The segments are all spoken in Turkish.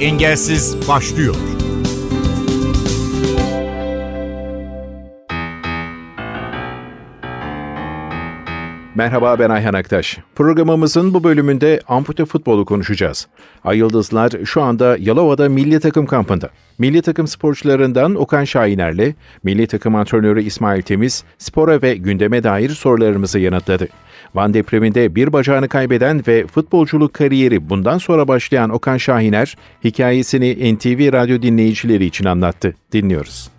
Engelsiz başlıyor. Merhaba ben Ayhan Aktaş. Programımızın bu bölümünde ampute futbolu konuşacağız. Ay Yıldızlar şu anda Yalova'da milli takım kampında. Milli takım sporcularından Okan Şahiner'le milli takım antrenörü İsmail Temiz spora ve gündeme dair sorularımızı yanıtladı. Van depreminde bir bacağını kaybeden ve futbolculuk kariyeri bundan sonra başlayan Okan Şahiner hikayesini NTV radyo dinleyicileri için anlattı. Dinliyoruz.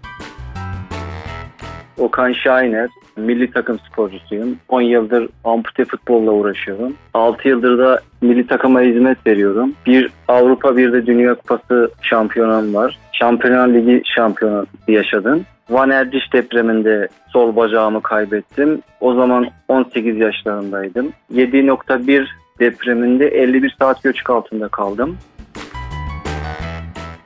Okan Şahiner, milli takım sporcusuyum. 10 yıldır ampute futbolla uğraşıyorum. 6 yıldır da milli takıma hizmet veriyorum. Bir Avrupa bir de Dünya Kupası şampiyonam var. Şampiyonlar Ligi şampiyonu yaşadım. Van Erdiş depreminde sol bacağımı kaybettim. O zaman 18 yaşlarındaydım. 7.1 depreminde 51 saat göçük altında kaldım.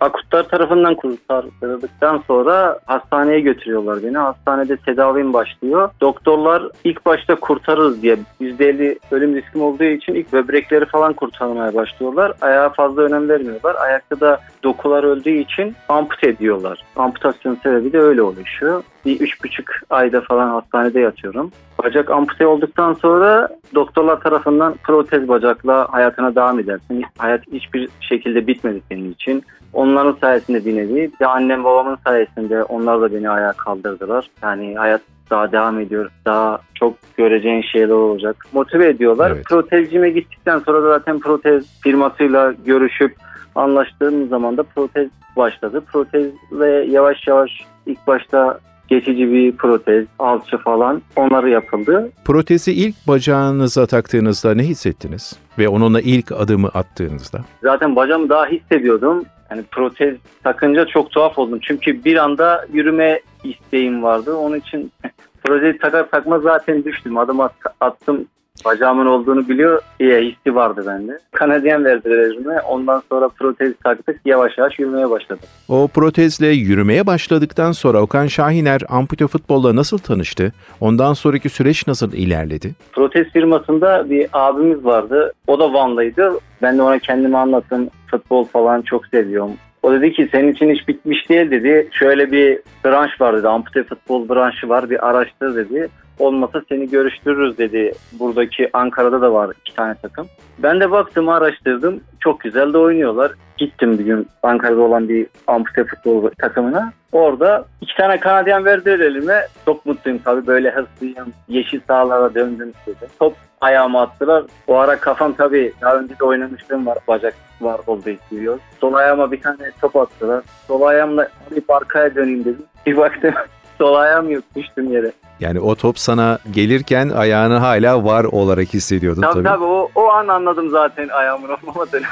Akutlar tarafından kurtarıldıktan sonra hastaneye götürüyorlar beni. Hastanede tedavim başlıyor. Doktorlar ilk başta kurtarırız diye %50 ölüm riskim olduğu için ilk böbrekleri falan kurtarmaya başlıyorlar. Ayağa fazla önem vermiyorlar. Ayakta da dokular öldüğü için ampute ediyorlar. Amputasyon sebebi de öyle oluşuyor. Bir üç buçuk ayda falan hastanede yatıyorum. Bacak ampute olduktan sonra doktorlar tarafından protez bacakla hayatına devam edersin. Hayat hiçbir şekilde bitmedi senin için. Onların sayesinde bir nevi. Bir de annem babamın sayesinde onlar da beni ayağa kaldırdılar. Yani hayat daha devam ediyor. Daha çok göreceğin şeyler olacak. Motive ediyorlar. Evet. Protezcime gittikten sonra da zaten protez firmasıyla görüşüp anlaştığım zaman da protez başladı. Protezle yavaş yavaş ilk başta geçici bir protez, alçı falan onları yapıldı. Protezi ilk bacağınıza taktığınızda ne hissettiniz? Ve onunla ilk adımı attığınızda? Zaten bacağımı daha hissediyordum. Yani protez takınca çok tuhaf oldum. Çünkü bir anda yürüme isteğim vardı. Onun için protezi takar takma zaten düştüm. Adım attım Bacağımın olduğunu biliyor diye hissi vardı bende. Kanadyen verdiler elime. Ondan sonra protez taktık. Yavaş yavaş yürümeye başladım. O protezle yürümeye başladıktan sonra Okan Şahiner ampute futbolla nasıl tanıştı? Ondan sonraki süreç nasıl ilerledi? Protez firmasında bir abimiz vardı. O da Van'daydı. Ben de ona kendimi anlattım. Futbol falan çok seviyorum. O dedi ki senin için iş bitmiş değil dedi. Şöyle bir branş var dedi. Ampute futbol branşı var. Bir araştır dedi olmasa seni görüştürürüz dedi. Buradaki Ankara'da da var iki tane takım. Ben de baktım araştırdım. Çok güzel de oynuyorlar. Gittim bir gün Ankara'da olan bir ampute futbol takımına. Orada iki tane Kanadyen verdiler elime. Çok mutluyum tabii böyle hırslıyım. Yeşil sahalara döndüm dedi. Top ayağıma attılar. O ara kafam tabii daha önce de oynamışlığım var. Bacak var olduğu istiyor. Sol ayağıma bir tane top attılar. Sol ayağımla bir arkaya döneyim dedim. Bir baktım sol ayağım yok düştüm yere. Yani o top sana gelirken ayağını hala var olarak hissediyordun tabii. Tabii tabii o, o an anladım zaten ayağımın olmamadığını.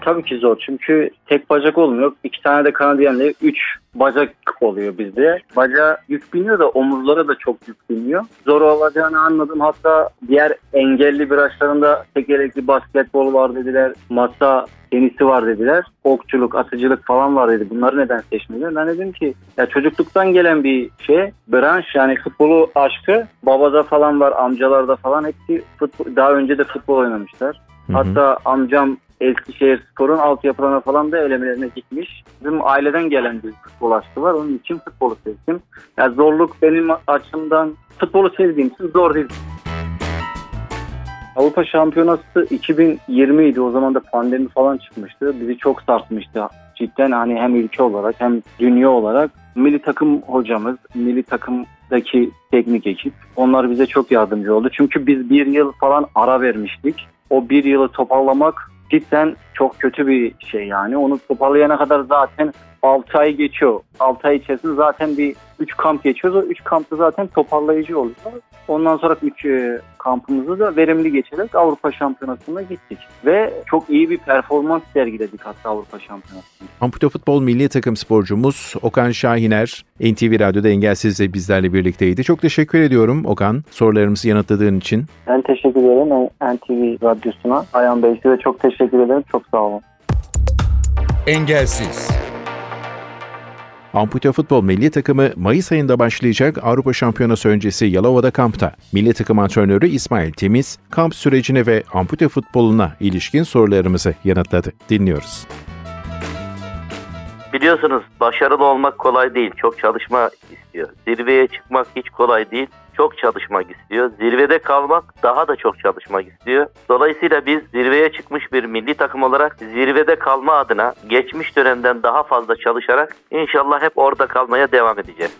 Tabii ki zor çünkü tek bacak olmuyor. İki tane de Kanadyenle üç bacak oluyor bizde. Bacağa yük biniyor da omuzlara da çok yük biniyor. Zor olacağını anladım. Hatta diğer engelli branşlarında tekerlekli basketbol var dediler. Masa tenisi var dediler. Okçuluk, atıcılık falan var dedi. Bunları neden seçmediler? Ben dedim ki ya çocukluktan gelen bir şey. Branş yani futbolu aşkı. Babada falan var, amcalarda falan hepsi futbol, daha önce de futbol oynamışlar. Hı hı. Hatta amcam Eskişehir Spor'un altyapılarına falan da elemelerine gitmiş. Bizim aileden gelen bir futbol aşkı var. Onun için futbolu sevdim. Yani zorluk benim açımdan futbolu sevdiğim için zor değil. Avrupa Şampiyonası 2020 idi. O zaman da pandemi falan çıkmıştı. Bizi çok sarsmıştı. Cidden hani hem ülke olarak hem dünya olarak milli takım hocamız, milli takımdaki teknik ekip onlar bize çok yardımcı oldu. Çünkü biz bir yıl falan ara vermiştik. O bir yılı toparlamak cidden çok kötü bir şey yani. Onu toparlayana kadar zaten 6 ay geçiyor. 6 ay içerisinde zaten bir 3 kamp geçiyoruz. O 3 kampta zaten toparlayıcı oluyor. Ondan sonra 3 e, kampımızı da verimli geçerek Avrupa Şampiyonası'na gittik. Ve çok iyi bir performans sergiledik hatta Avrupa Şampiyonası'nda. Ampute Futbol Milli Takım sporcumuz Okan Şahiner NTV Radyo'da Engelsiz'le bizlerle birlikteydi. Çok teşekkür ediyorum Okan sorularımızı yanıtladığın için. Ben teşekkür ederim NTV Radyosu'na. Ayhan Bey size çok teşekkür ederim. Çok sağ olun. Engelsiz Ampute Futbol Milli Takımı Mayıs ayında başlayacak Avrupa Şampiyonası öncesi Yalova'da kampta. Milli takım antrenörü İsmail Temiz, kamp sürecine ve ampute futboluna ilişkin sorularımızı yanıtladı. Dinliyoruz. Biliyorsunuz başarılı olmak kolay değil. Çok çalışma istiyor. Zirveye çıkmak hiç kolay değil. Çok çalışmak istiyor. Zirvede kalmak daha da çok çalışmak istiyor. Dolayısıyla biz zirveye çıkmış bir milli takım olarak zirvede kalma adına geçmiş dönemden daha fazla çalışarak inşallah hep orada kalmaya devam edeceğiz.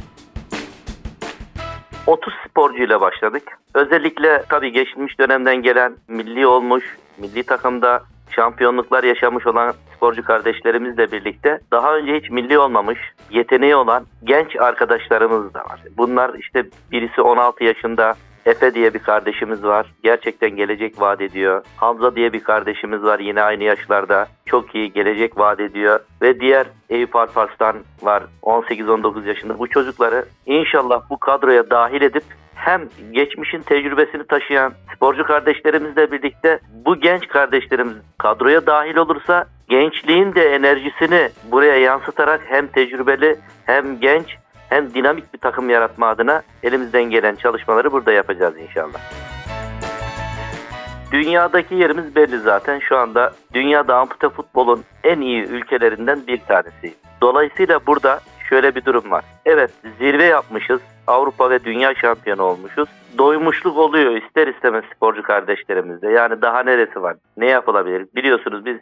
30 sporcuyla başladık. Özellikle tabii geçmiş dönemden gelen milli olmuş, milli takımda şampiyonluklar yaşamış olan sporcu kardeşlerimizle birlikte daha önce hiç milli olmamış, yeteneği olan genç arkadaşlarımız da var. Bunlar işte birisi 16 yaşında, Efe diye bir kardeşimiz var. Gerçekten gelecek vaat ediyor. Hamza diye bir kardeşimiz var yine aynı yaşlarda. Çok iyi gelecek vaat ediyor. Ve diğer Eyüp Alparslan var 18-19 yaşında. Bu çocukları inşallah bu kadroya dahil edip hem geçmişin tecrübesini taşıyan sporcu kardeşlerimizle birlikte bu genç kardeşlerimiz kadroya dahil olursa gençliğin de enerjisini buraya yansıtarak hem tecrübeli hem genç hem dinamik bir takım yaratma adına elimizden gelen çalışmaları burada yapacağız inşallah. Dünyadaki yerimiz belli zaten. Şu anda dünyada ampute futbolun en iyi ülkelerinden bir tanesi. Dolayısıyla burada şöyle bir durum var. Evet zirve yapmışız. Avrupa ve dünya şampiyonu olmuşuz. Doymuşluk oluyor ister istemez sporcu kardeşlerimizde. Yani daha neresi var? Ne yapılabilir? Biliyorsunuz biz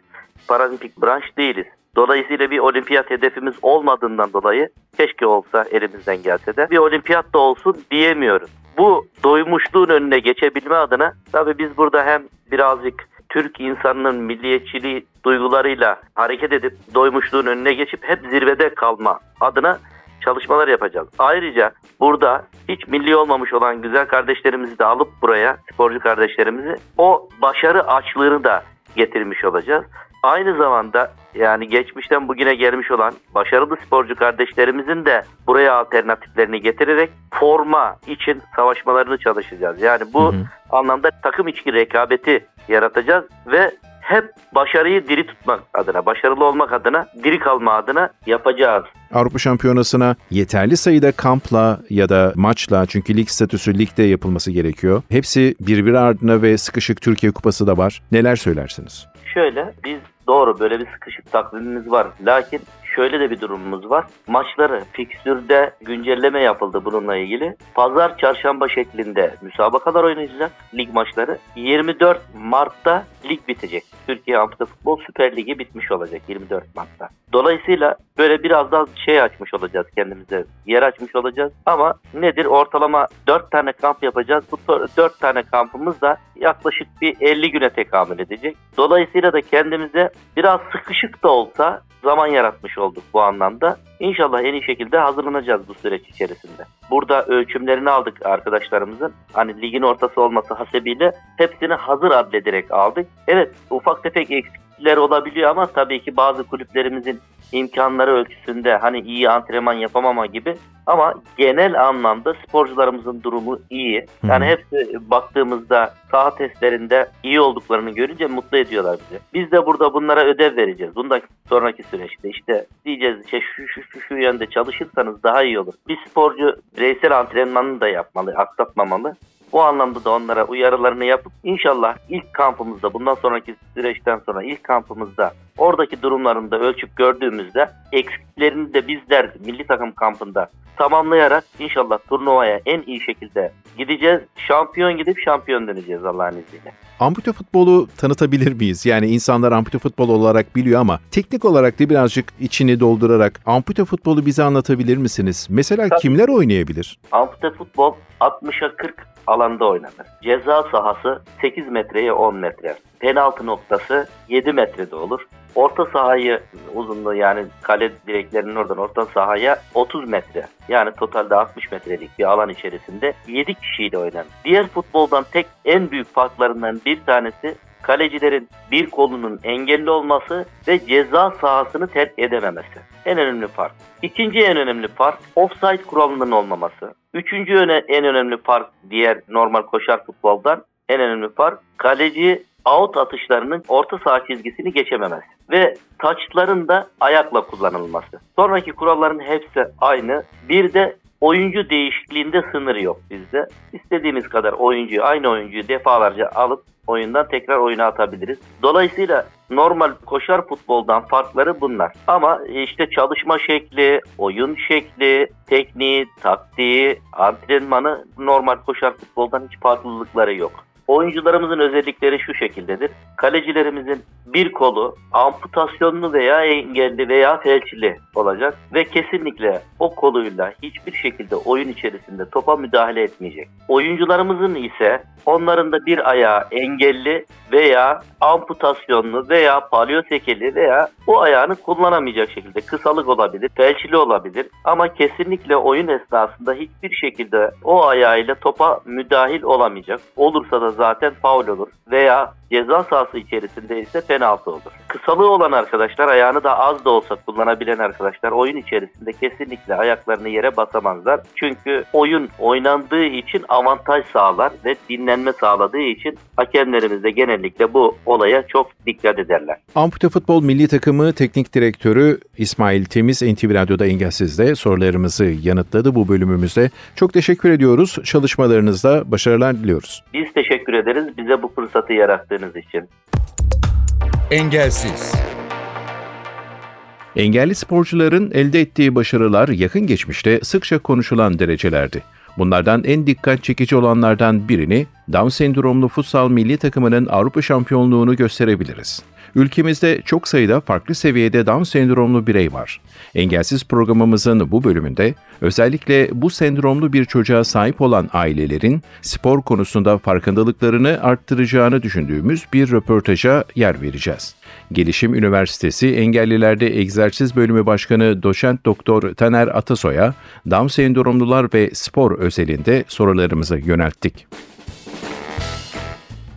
paralimpik branş değiliz. Dolayısıyla bir olimpiyat hedefimiz olmadığından dolayı keşke olsa elimizden gelse de bir olimpiyat da olsun diyemiyoruz. Bu doymuşluğun önüne geçebilme adına tabii biz burada hem birazcık Türk insanının milliyetçiliği duygularıyla hareket edip doymuşluğun önüne geçip hep zirvede kalma adına çalışmalar yapacağız. Ayrıca burada hiç milli olmamış olan güzel kardeşlerimizi de alıp buraya, sporcu kardeşlerimizi o başarı açlığını da getirmiş olacağız. Aynı zamanda yani geçmişten bugüne gelmiş olan başarılı sporcu kardeşlerimizin de buraya alternatiflerini getirerek forma için savaşmalarını çalışacağız. Yani bu hı hı. anlamda takım içki rekabeti yaratacağız ve hep başarıyı diri tutmak adına, başarılı olmak adına, diri kalma adına yapacağız. Avrupa Şampiyonası'na yeterli sayıda kampla ya da maçla çünkü lig statüsü ligde yapılması gerekiyor. Hepsi birbiri ardına ve sıkışık Türkiye Kupası da var. Neler söylersiniz? Şöyle biz doğru böyle bir sıkışık takvimimiz var. Lakin şöyle de bir durumumuz var. Maçları fikstürde güncelleme yapıldı bununla ilgili. Pazar çarşamba şeklinde müsabakalar oynayacak lig maçları. 24 Mart'ta lig bitecek. Türkiye Ampute Futbol Süper Ligi bitmiş olacak 24 Mart'ta. Dolayısıyla böyle biraz daha şey açmış olacağız kendimize. Yer açmış olacağız. Ama nedir? Ortalama 4 tane kamp yapacağız. Bu 4 tane kampımız da yaklaşık bir 50 güne tekamül edecek. Dolayısıyla da kendimize biraz sıkışık da olsa zaman yaratmış olduk bu anlamda. İnşallah en iyi şekilde hazırlanacağız bu süreç içerisinde. Burada ölçümlerini aldık arkadaşlarımızın. Hani ligin ortası olması hasebiyle hepsini hazır adlederek aldık. Evet ufak tefek eksiklikler olabiliyor ama tabii ki bazı kulüplerimizin imkanları ölçüsünde hani iyi antrenman yapamama gibi ama genel anlamda sporcularımızın durumu iyi. Yani hepsi baktığımızda saha testlerinde iyi olduklarını görünce mutlu ediyorlar bizi. Biz de burada bunlara ödev vereceğiz. Bundan sonraki süreçte işte diyeceğiz işte şu şu şu, şu yönde çalışırsanız daha iyi olur. Bir sporcu bireysel antrenmanını da yapmalı, aksatmamalı. Bu anlamda da onlara uyarılarını yapıp inşallah ilk kampımızda bundan sonraki süreçten sonra ilk kampımızda oradaki durumlarını da ölçüp gördüğümüzde eksiklerini de bizler milli takım kampında tamamlayarak inşallah turnuvaya en iyi şekilde gideceğiz. Şampiyon gidip şampiyon döneceğiz Allah'ın izniyle. Ampute futbolu tanıtabilir miyiz? Yani insanlar ampute futbol olarak biliyor ama teknik olarak da birazcık içini doldurarak ampute futbolu bize anlatabilir misiniz? Mesela Tabii. kimler oynayabilir? Ampute futbol 60'a 40 alanda oynanır. Ceza sahası 8 metreye 10 metre. Penaltı noktası 7 metrede olur. Orta sahayı uzunluğu yani kale direklerinin oradan orta sahaya 30 metre. Yani totalde 60 metrelik bir alan içerisinde 7 kişiyle oynanır. Diğer futboldan tek en büyük farklarından bir tanesi kalecilerin bir kolunun engelli olması ve ceza sahasını terk edememesi. En önemli fark. İkinci en önemli fark offside kuralının olmaması. Üçüncü en önemli fark diğer normal koşar futboldan en önemli fark kaleci out atışlarının orta saha çizgisini geçememesi ve taçların da ayakla kullanılması. Sonraki kuralların hepsi aynı. Bir de oyuncu değişikliğinde sınır yok bizde. İstediğimiz kadar oyuncuyu, aynı oyuncuyu defalarca alıp oyundan tekrar oyuna atabiliriz. Dolayısıyla normal koşar futboldan farkları bunlar. Ama işte çalışma şekli, oyun şekli, tekniği, taktiği, antrenmanı normal koşar futboldan hiç farklılıkları yok. Oyuncularımızın özellikleri şu şekildedir. Kalecilerimizin bir kolu amputasyonlu veya engelli veya felçli olacak ve kesinlikle o koluyla hiçbir şekilde oyun içerisinde topa müdahale etmeyecek. Oyuncularımızın ise onların da bir ayağı engelli veya amputasyonlu veya palyosekeli veya o ayağını kullanamayacak şekilde kısalık olabilir, felçli olabilir ama kesinlikle oyun esnasında hiçbir şekilde o ayağıyla topa müdahil olamayacak. Olursa da zaten faul olur veya ceza sahası içerisinde ise penaltı olur. Kısalığı olan arkadaşlar ayağını da az da olsa kullanabilen arkadaşlar oyun içerisinde kesinlikle ayaklarını yere basamazlar. Çünkü oyun oynandığı için avantaj sağlar ve dinlenme sağladığı için hakemlerimiz de genellikle bu olaya çok dikkat ederler. Ampute Futbol Milli Takımı Teknik Direktörü İsmail Temiz NTV Radyo'da Engelsiz'de sorularımızı yanıtladı bu bölümümüzde. Çok teşekkür ediyoruz. Çalışmalarınızda başarılar diliyoruz. Biz teşekkür ederiz bize bu fırsatı yarattığınız için. Engelsiz. Engelli sporcuların elde ettiği başarılar yakın geçmişte sıkça konuşulan derecelerdi. Bunlardan en dikkat çekici olanlardan birini Down sendromlu futsal milli takımının Avrupa şampiyonluğunu gösterebiliriz. Ülkemizde çok sayıda farklı seviyede Down sendromlu birey var. Engelsiz programımızın bu bölümünde özellikle bu sendromlu bir çocuğa sahip olan ailelerin spor konusunda farkındalıklarını arttıracağını düşündüğümüz bir röportaja yer vereceğiz. Gelişim Üniversitesi Engellilerde Egzersiz Bölümü Başkanı Doçent Doktor Taner Atasoy'a Down sendromlular ve spor özelinde sorularımızı yönelttik.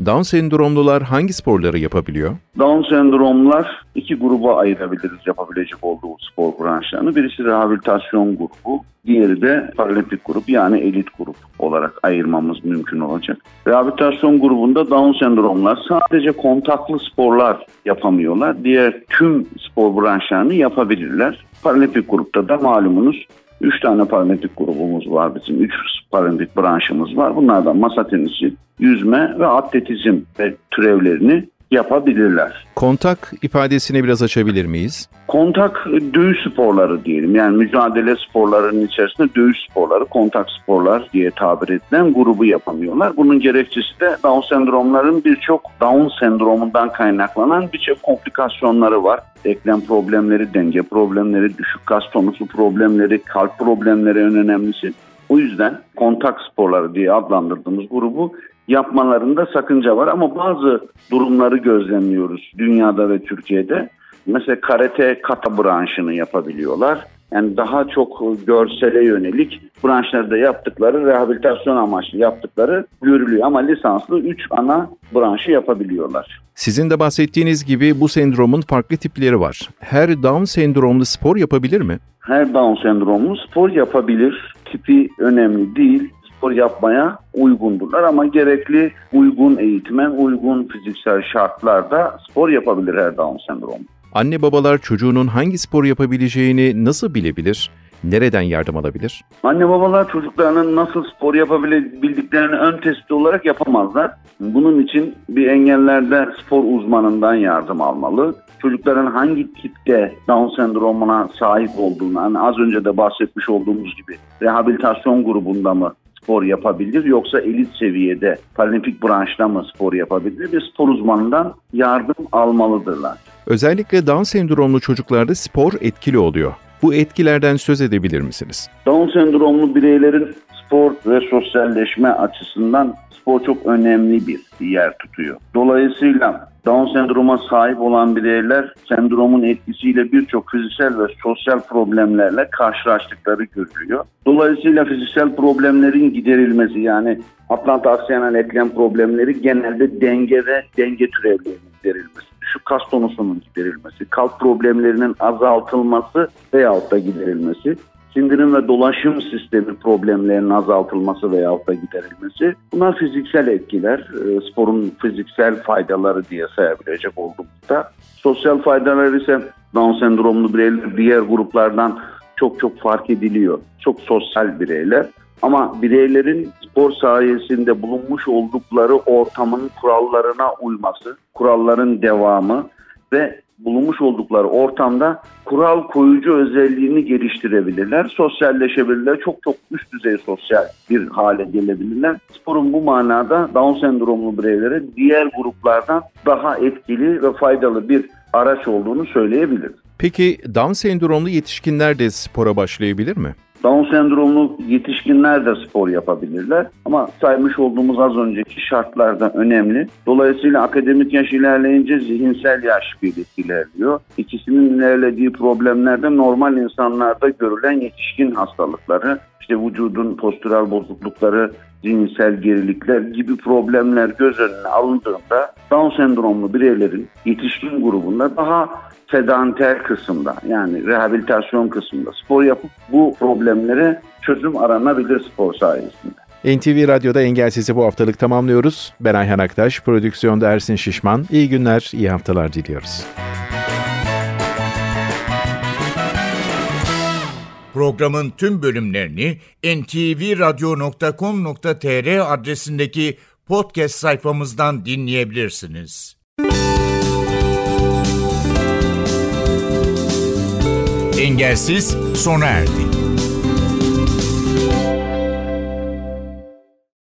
Down sendromlular hangi sporları yapabiliyor? Down sendromlar iki gruba ayırabiliriz yapabilecek olduğu spor branşlarını. Birisi rehabilitasyon grubu, diğeri de paralimpik grup yani elit grup olarak ayırmamız mümkün olacak. Rehabilitasyon grubunda Down sendromlar sadece kontaklı sporlar yapamıyorlar. Diğer tüm spor branşlarını yapabilirler. Paralimpik grupta da malumunuz 3 tane paralimpik grubumuz var bizim. 3 paralimpik branşımız var. Bunlardan masa tenisi, yüzme ve atletizm ve türevlerini yapabilirler. Kontak ifadesini biraz açabilir miyiz? Kontak dövüş sporları diyelim. Yani mücadele sporlarının içerisinde dövüş sporları, kontak sporlar diye tabir edilen grubu yapamıyorlar. Bunun gerekçesi de Down sendromların birçok Down sendromundan kaynaklanan birçok komplikasyonları var. Eklem problemleri, denge problemleri, düşük kas tonusu problemleri, kalp problemleri en önemlisi. O yüzden kontak sporları diye adlandırdığımız grubu yapmalarında sakınca var ama bazı durumları gözlemliyoruz dünyada ve Türkiye'de. Mesela karate kata branşını yapabiliyorlar. Yani daha çok görsele yönelik branşlarda yaptıkları, rehabilitasyon amaçlı yaptıkları görülüyor. Ama lisanslı 3 ana branşı yapabiliyorlar. Sizin de bahsettiğiniz gibi bu sendromun farklı tipleri var. Her Down sendromlu spor yapabilir mi? Her Down sendromlu spor yapabilir. Tipi önemli değil spor yapmaya uygundurlar ama gerekli uygun eğitmen, uygun fiziksel şartlarda spor yapabilir her Down sendromu. Anne babalar çocuğunun hangi spor yapabileceğini nasıl bilebilir? Nereden yardım alabilir? Anne babalar çocuklarının nasıl spor yapabildiklerini ön testi olarak yapamazlar. Bunun için bir engellerde spor uzmanından yardım almalı. Çocukların hangi tipte Down sendromuna sahip olduğunu, hani az önce de bahsetmiş olduğumuz gibi rehabilitasyon grubunda mı spor yapabilir yoksa elit seviyede paralimpik branşta mı spor yapabilir? Bir spor uzmanından yardım almalıdırlar. Özellikle Down sendromlu çocuklarda spor etkili oluyor. Bu etkilerden söz edebilir misiniz? Down sendromlu bireylerin spor ve sosyalleşme açısından spor çok önemli bir yer tutuyor. Dolayısıyla Down sendroma sahip olan bireyler sendromun etkisiyle birçok fiziksel ve sosyal problemlerle karşılaştıkları görülüyor. Dolayısıyla fiziksel problemlerin giderilmesi yani Atlanta aksiyanal eklem problemleri genelde denge ve denge türevlerinin giderilmesi, düşük kas tonusunun giderilmesi, kalp problemlerinin azaltılması veyahut da giderilmesi, sindirim ve dolaşım sistemi problemlerinin azaltılması veya da giderilmesi. Bunlar fiziksel etkiler, e, sporun fiziksel faydaları diye sayabilecek olduğumuzda. Sosyal faydalar ise Down sendromlu bireyler diğer gruplardan çok çok fark ediliyor. Çok sosyal bireyler. Ama bireylerin spor sayesinde bulunmuş oldukları ortamın kurallarına uyması, kuralların devamı ve bulunmuş oldukları ortamda kural koyucu özelliğini geliştirebilirler. Sosyalleşebilirler. Çok çok üst düzey sosyal bir hale gelebilirler. Sporun bu manada Down sendromlu bireylere diğer gruplardan daha etkili ve faydalı bir araç olduğunu söyleyebiliriz. Peki Down sendromlu yetişkinler de spora başlayabilir mi? Down sendromlu yetişkinler de spor yapabilirler. Ama saymış olduğumuz az önceki şartlarda önemli. Dolayısıyla akademik yaş ilerleyince zihinsel yaş birlikte ilerliyor. İkisinin ilerlediği problemlerde normal insanlarda görülen yetişkin hastalıkları, işte vücudun postural bozuklukları, zihinsel gerilikler gibi problemler göz önüne alındığında Down sendromlu bireylerin yetişkin grubunda daha sedanter kısımda yani rehabilitasyon kısmında spor yapıp bu problemlere çözüm aranabilir spor sayesinde. NTV Radyo'da Engelsizi bu haftalık tamamlıyoruz. Ben Ayhan Aktaş, prodüksiyonda Ersin Şişman. İyi günler, iyi haftalar diliyoruz. Programın tüm bölümlerini ntvradio.com.tr adresindeki podcast sayfamızdan dinleyebilirsiniz. Engelsiz sona erdi.